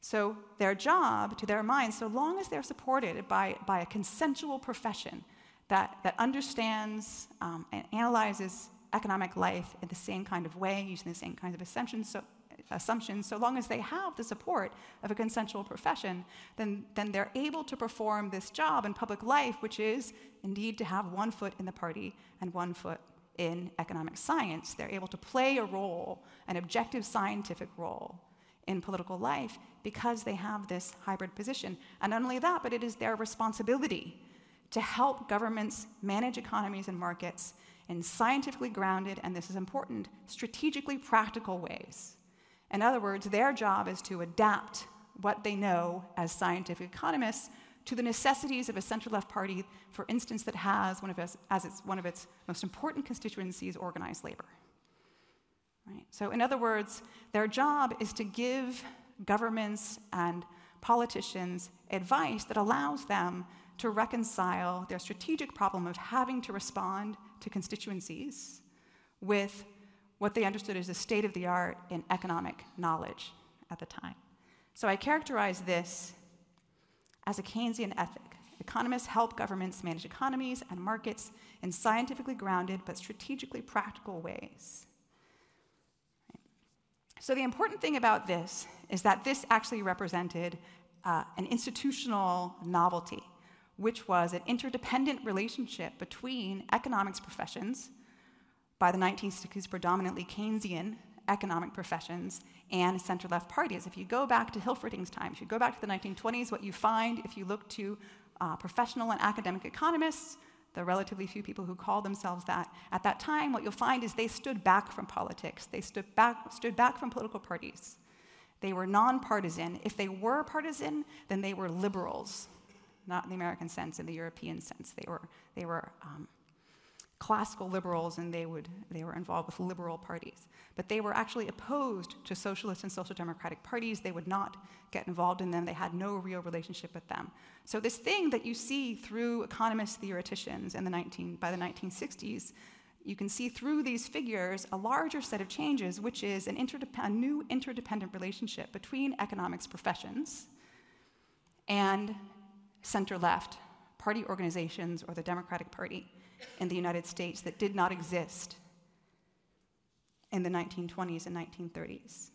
So, their job, to their minds, so long as they're supported by, by a consensual profession that, that understands um, and analyzes economic life in the same kind of way, using the same kinds of assumptions, so assumptions, so long as they have the support of a consensual profession, then, then they're able to perform this job in public life, which is indeed to have one foot in the party and one foot in economic science. They're able to play a role, an objective scientific role in political life because they have this hybrid position. And not only that, but it is their responsibility to help governments manage economies and markets in scientifically grounded, and this is important, strategically practical ways in other words, their job is to adapt what they know as scientific economists to the necessities of a center left party, for instance, that has one of its, as its, one of its most important constituencies organized labor. Right? So, in other words, their job is to give governments and politicians advice that allows them to reconcile their strategic problem of having to respond to constituencies with what they understood as the state of the art in economic knowledge at the time. So I characterize this as a Keynesian ethic. Economists help governments manage economies and markets in scientifically grounded but strategically practical ways. So, the important thing about this is that this actually represented uh, an institutional novelty, which was an interdependent relationship between economics professions by the 1960s predominantly Keynesian economic professions and center left parties. If you go back to Hilferding's time, if you go back to the 1920s, what you find if you look to uh, professional and academic economists, the relatively few people who call themselves that at that time, what you'll find is they stood back from politics. They stood back, stood back from political parties. They were nonpartisan. If they were partisan, then they were liberals, not in the American sense, in the European sense. They were, they were um, classical liberals and they, would, they were involved with liberal parties. But they were actually opposed to socialist and social democratic parties. They would not get involved in them. They had no real relationship with them. So, this thing that you see through economist theoreticians in the 19, by the 1960s, you can see through these figures a larger set of changes, which is an interdep- a new interdependent relationship between economics professions and center left party organizations or the Democratic Party in the United States that did not exist in the 1920s and 1930s.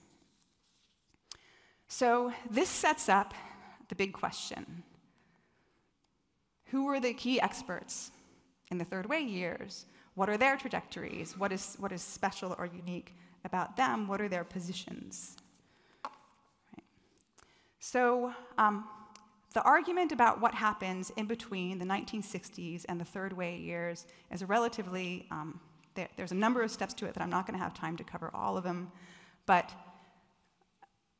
So, this sets up the big question Who were the key experts in the third way years? What are their trajectories? What is, what is special or unique about them? What are their positions? Right. So, um, the argument about what happens in between the 1960s and the third way years is a relatively, um, there, there's a number of steps to it that I'm not going to have time to cover all of them. But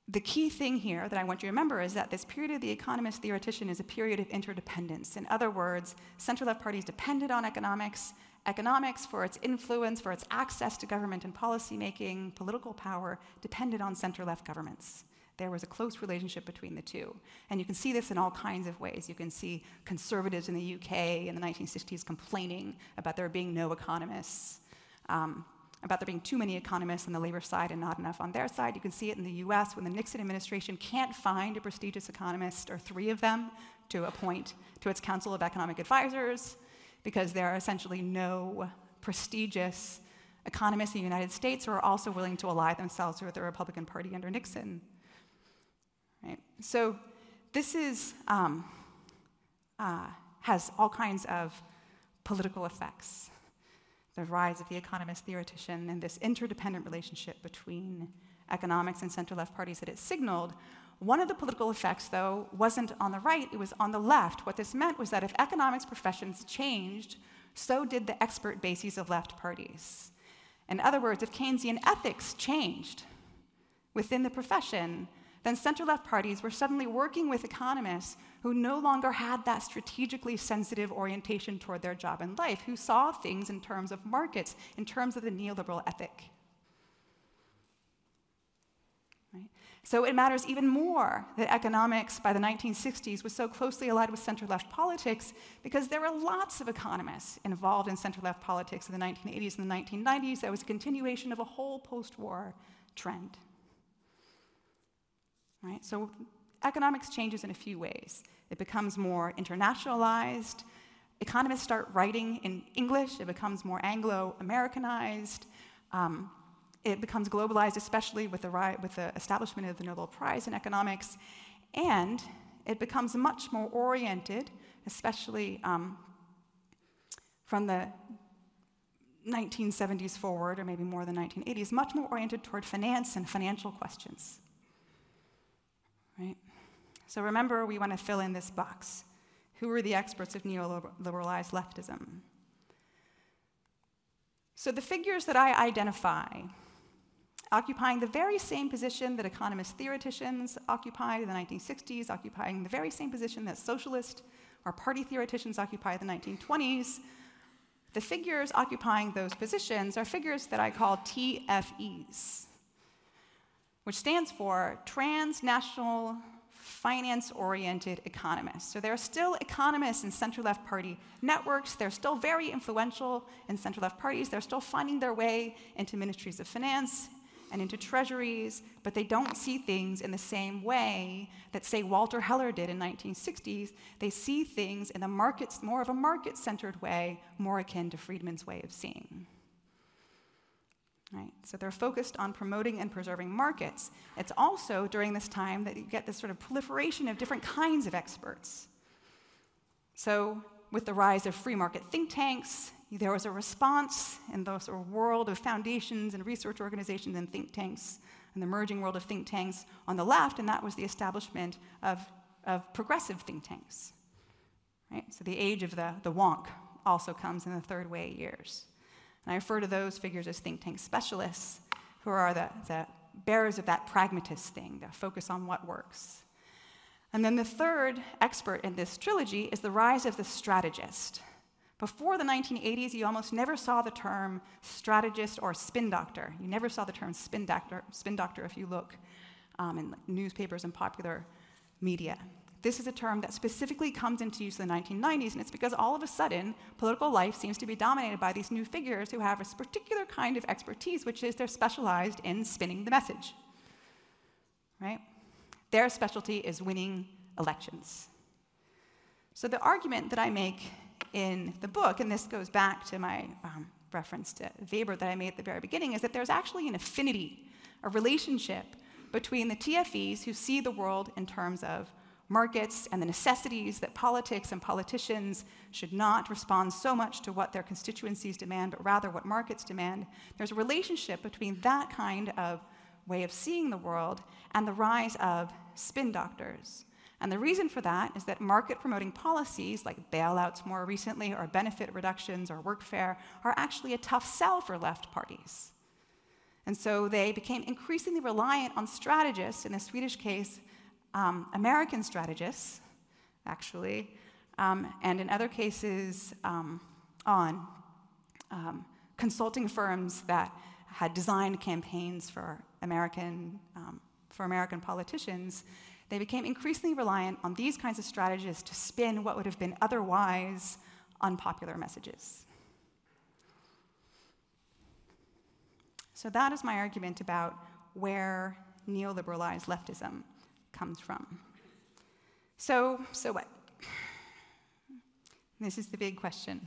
the key thing here that I want you to remember is that this period of the economist theoretician is a period of interdependence. In other words, center left parties depended on economics, economics for its influence, for its access to government and policymaking, political power, depended on center left governments. There was a close relationship between the two. And you can see this in all kinds of ways. You can see conservatives in the UK in the 1960s complaining about there being no economists, um, about there being too many economists on the labor side and not enough on their side. You can see it in the US when the Nixon administration can't find a prestigious economist or three of them to appoint to its Council of Economic Advisors because there are essentially no prestigious economists in the United States who are also willing to ally themselves with the Republican Party under Nixon. Right? So this is, um, uh, has all kinds of political effects. The rise of the economist theoretician and this interdependent relationship between economics and center left parties that it signaled. One of the political effects, though, wasn't on the right, it was on the left. What this meant was that if economics professions changed, so did the expert bases of left parties. In other words, if Keynesian ethics changed within the profession, then center left parties were suddenly working with economists who no longer had that strategically sensitive orientation toward their job and life, who saw things in terms of markets, in terms of the neoliberal ethic. So it matters even more that economics by the 1960s was so closely allied with center left politics because there were lots of economists involved in center left politics in the 1980s and the 1990s. That was a continuation of a whole post war trend. Right? So economics changes in a few ways. It becomes more internationalized. Economists start writing in English. It becomes more Anglo Americanized. Um, it becomes globalized, especially with the, with the establishment of the Nobel Prize in economics. And it becomes much more oriented, especially um, from the 1970s forward, or maybe more the 1980s, much more oriented toward finance and financial questions right? So remember, we want to fill in this box. Who are the experts of neoliberalized leftism? So the figures that I identify, occupying the very same position that economist theoreticians occupied in the 1960s, occupying the very same position that socialist or party theoreticians occupied in the 1920s, the figures occupying those positions are figures that I call TFEs which stands for Transnational Finance Oriented Economists. So there are still economists in center left party networks. They're still very influential in center left parties. They're still finding their way into ministries of finance and into treasuries, but they don't see things in the same way that, say, Walter Heller did in 1960s. They see things in the markets, more of a market centered way, more akin to Friedman's way of seeing. Right? So they're focused on promoting and preserving markets. It's also during this time that you get this sort of proliferation of different kinds of experts. So, with the rise of free market think tanks, there was a response in the sort of world of foundations and research organizations and think tanks, and the emerging world of think tanks on the left, and that was the establishment of, of progressive think tanks. Right? So, the age of the, the wonk also comes in the third way years. And I refer to those figures as think tank specialists, who are the, the bearers of that pragmatist thing, the focus on what works. And then the third expert in this trilogy is the rise of the strategist. Before the 1980s, you almost never saw the term strategist or spin doctor. You never saw the term spin doctor, spin doctor if you look um, in newspapers and popular media. This is a term that specifically comes into use in the 1990s, and it's because all of a sudden, political life seems to be dominated by these new figures who have a particular kind of expertise, which is they're specialized in spinning the message. Right? Their specialty is winning elections. So, the argument that I make in the book, and this goes back to my um, reference to Weber that I made at the very beginning, is that there's actually an affinity, a relationship between the TFEs who see the world in terms of markets and the necessities that politics and politicians should not respond so much to what their constituencies demand, but rather what markets demand. There's a relationship between that kind of way of seeing the world and the rise of spin doctors. And the reason for that is that market promoting policies like bailouts more recently, or benefit reductions, or workfare, are actually a tough sell for left parties. And so they became increasingly reliant on strategists, in the Swedish case, um, American strategists, actually, um, and in other cases, um, on um, consulting firms that had designed campaigns for American, um, for American politicians. They became increasingly reliant on these kinds of strategists to spin what would have been otherwise unpopular messages. So, that is my argument about where neoliberalized leftism comes from. So, so what? This is the big question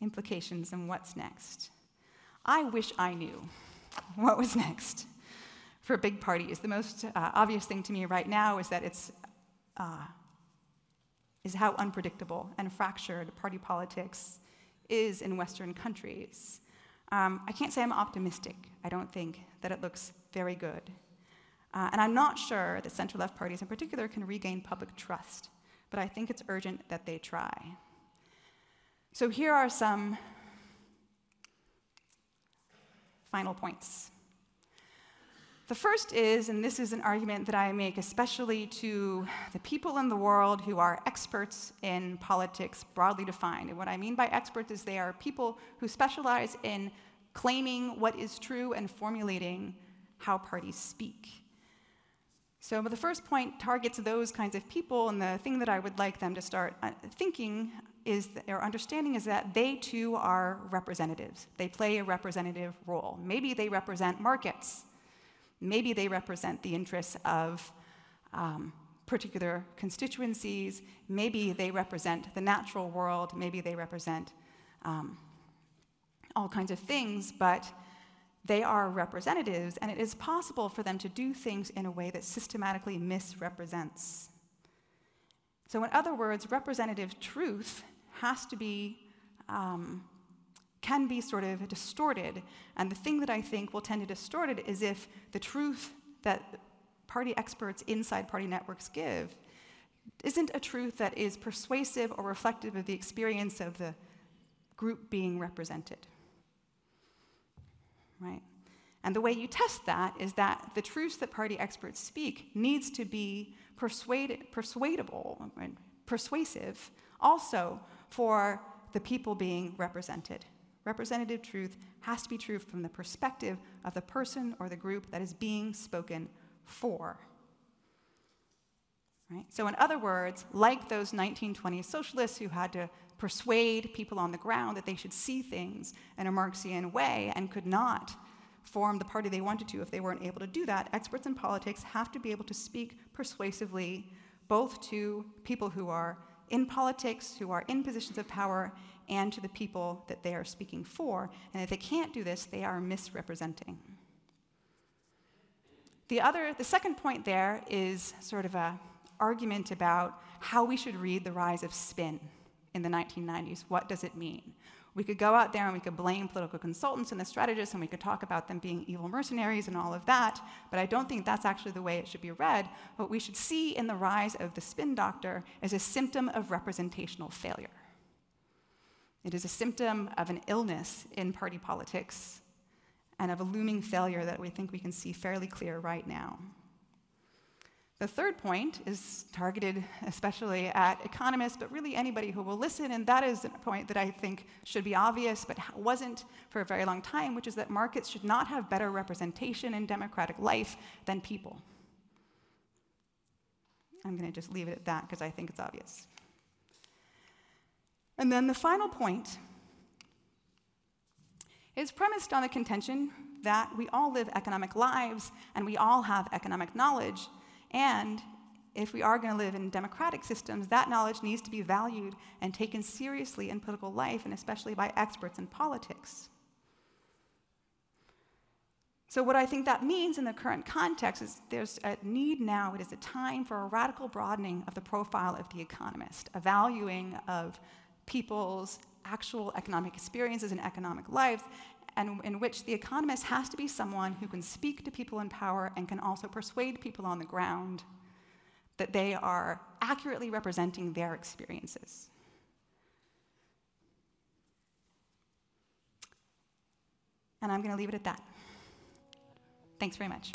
implications and what's next. I wish I knew what was next for big parties. The most uh, obvious thing to me right now is that it's uh, is how unpredictable and fractured party politics is in Western countries. Um, I can't say I'm optimistic. I don't think that it looks very good. Uh, and I'm not sure that center left parties in particular can regain public trust, but I think it's urgent that they try. So here are some final points. The first is, and this is an argument that I make especially to the people in the world who are experts in politics, broadly defined. And what I mean by experts is they are people who specialize in claiming what is true and formulating how parties speak. So, the first point targets those kinds of people, and the thing that I would like them to start uh, thinking is, that, or understanding, is that they too are representatives. They play a representative role. Maybe they represent markets, maybe they represent the interests of um, particular constituencies, maybe they represent the natural world, maybe they represent um, all kinds of things, but they are representatives, and it is possible for them to do things in a way that systematically misrepresents. So, in other words, representative truth has to be, um, can be sort of distorted. And the thing that I think will tend to distort it is if the truth that party experts inside party networks give isn't a truth that is persuasive or reflective of the experience of the group being represented right? And the way you test that is that the truths that party experts speak needs to be persuadable, right? persuasive, also for the people being represented. Representative truth has to be true from the perspective of the person or the group that is being spoken for. Right? So, in other words, like those 1920s socialists who had to persuade people on the ground that they should see things in a Marxian way and could not form the party they wanted to if they weren't able to do that, experts in politics have to be able to speak persuasively both to people who are in politics, who are in positions of power, and to the people that they are speaking for. And if they can't do this, they are misrepresenting. The other, the second point there is sort of a argument about how we should read the rise of spin in the 1990s. What does it mean? We could go out there and we could blame political consultants and the strategists and we could talk about them being evil mercenaries and all of that, but I don't think that's actually the way it should be read. What we should see in the rise of the spin doctor is a symptom of representational failure. It is a symptom of an illness in party politics and of a looming failure that we think we can see fairly clear right now. The third point is targeted especially at economists, but really anybody who will listen, and that is a point that I think should be obvious but wasn't for a very long time, which is that markets should not have better representation in democratic life than people. I'm going to just leave it at that because I think it's obvious. And then the final point is premised on the contention that we all live economic lives and we all have economic knowledge and if we are going to live in democratic systems, that knowledge needs to be valued and taken seriously in political life, and especially by experts in politics. So, what I think that means in the current context is there's a need now, it is a time for a radical broadening of the profile of the economist, a valuing of people's actual economic experiences and economic lives, and in which the economist has to be someone who can speak to people in power and can also persuade people on the ground that they are accurately representing their experiences. And I'm going to leave it at that. Thanks very much.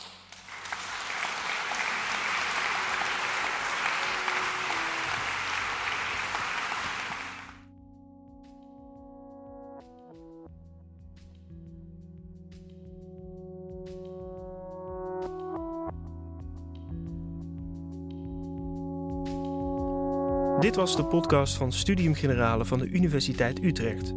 Dit was de podcast van Studium Generale van de Universiteit Utrecht.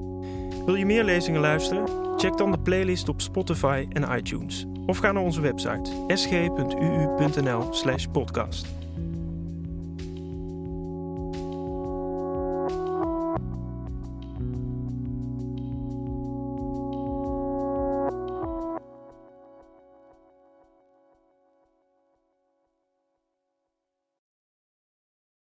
Wil je meer lezingen luisteren? Check dan de playlist op Spotify en iTunes. Of ga naar onze website sg.uu.nl/podcast.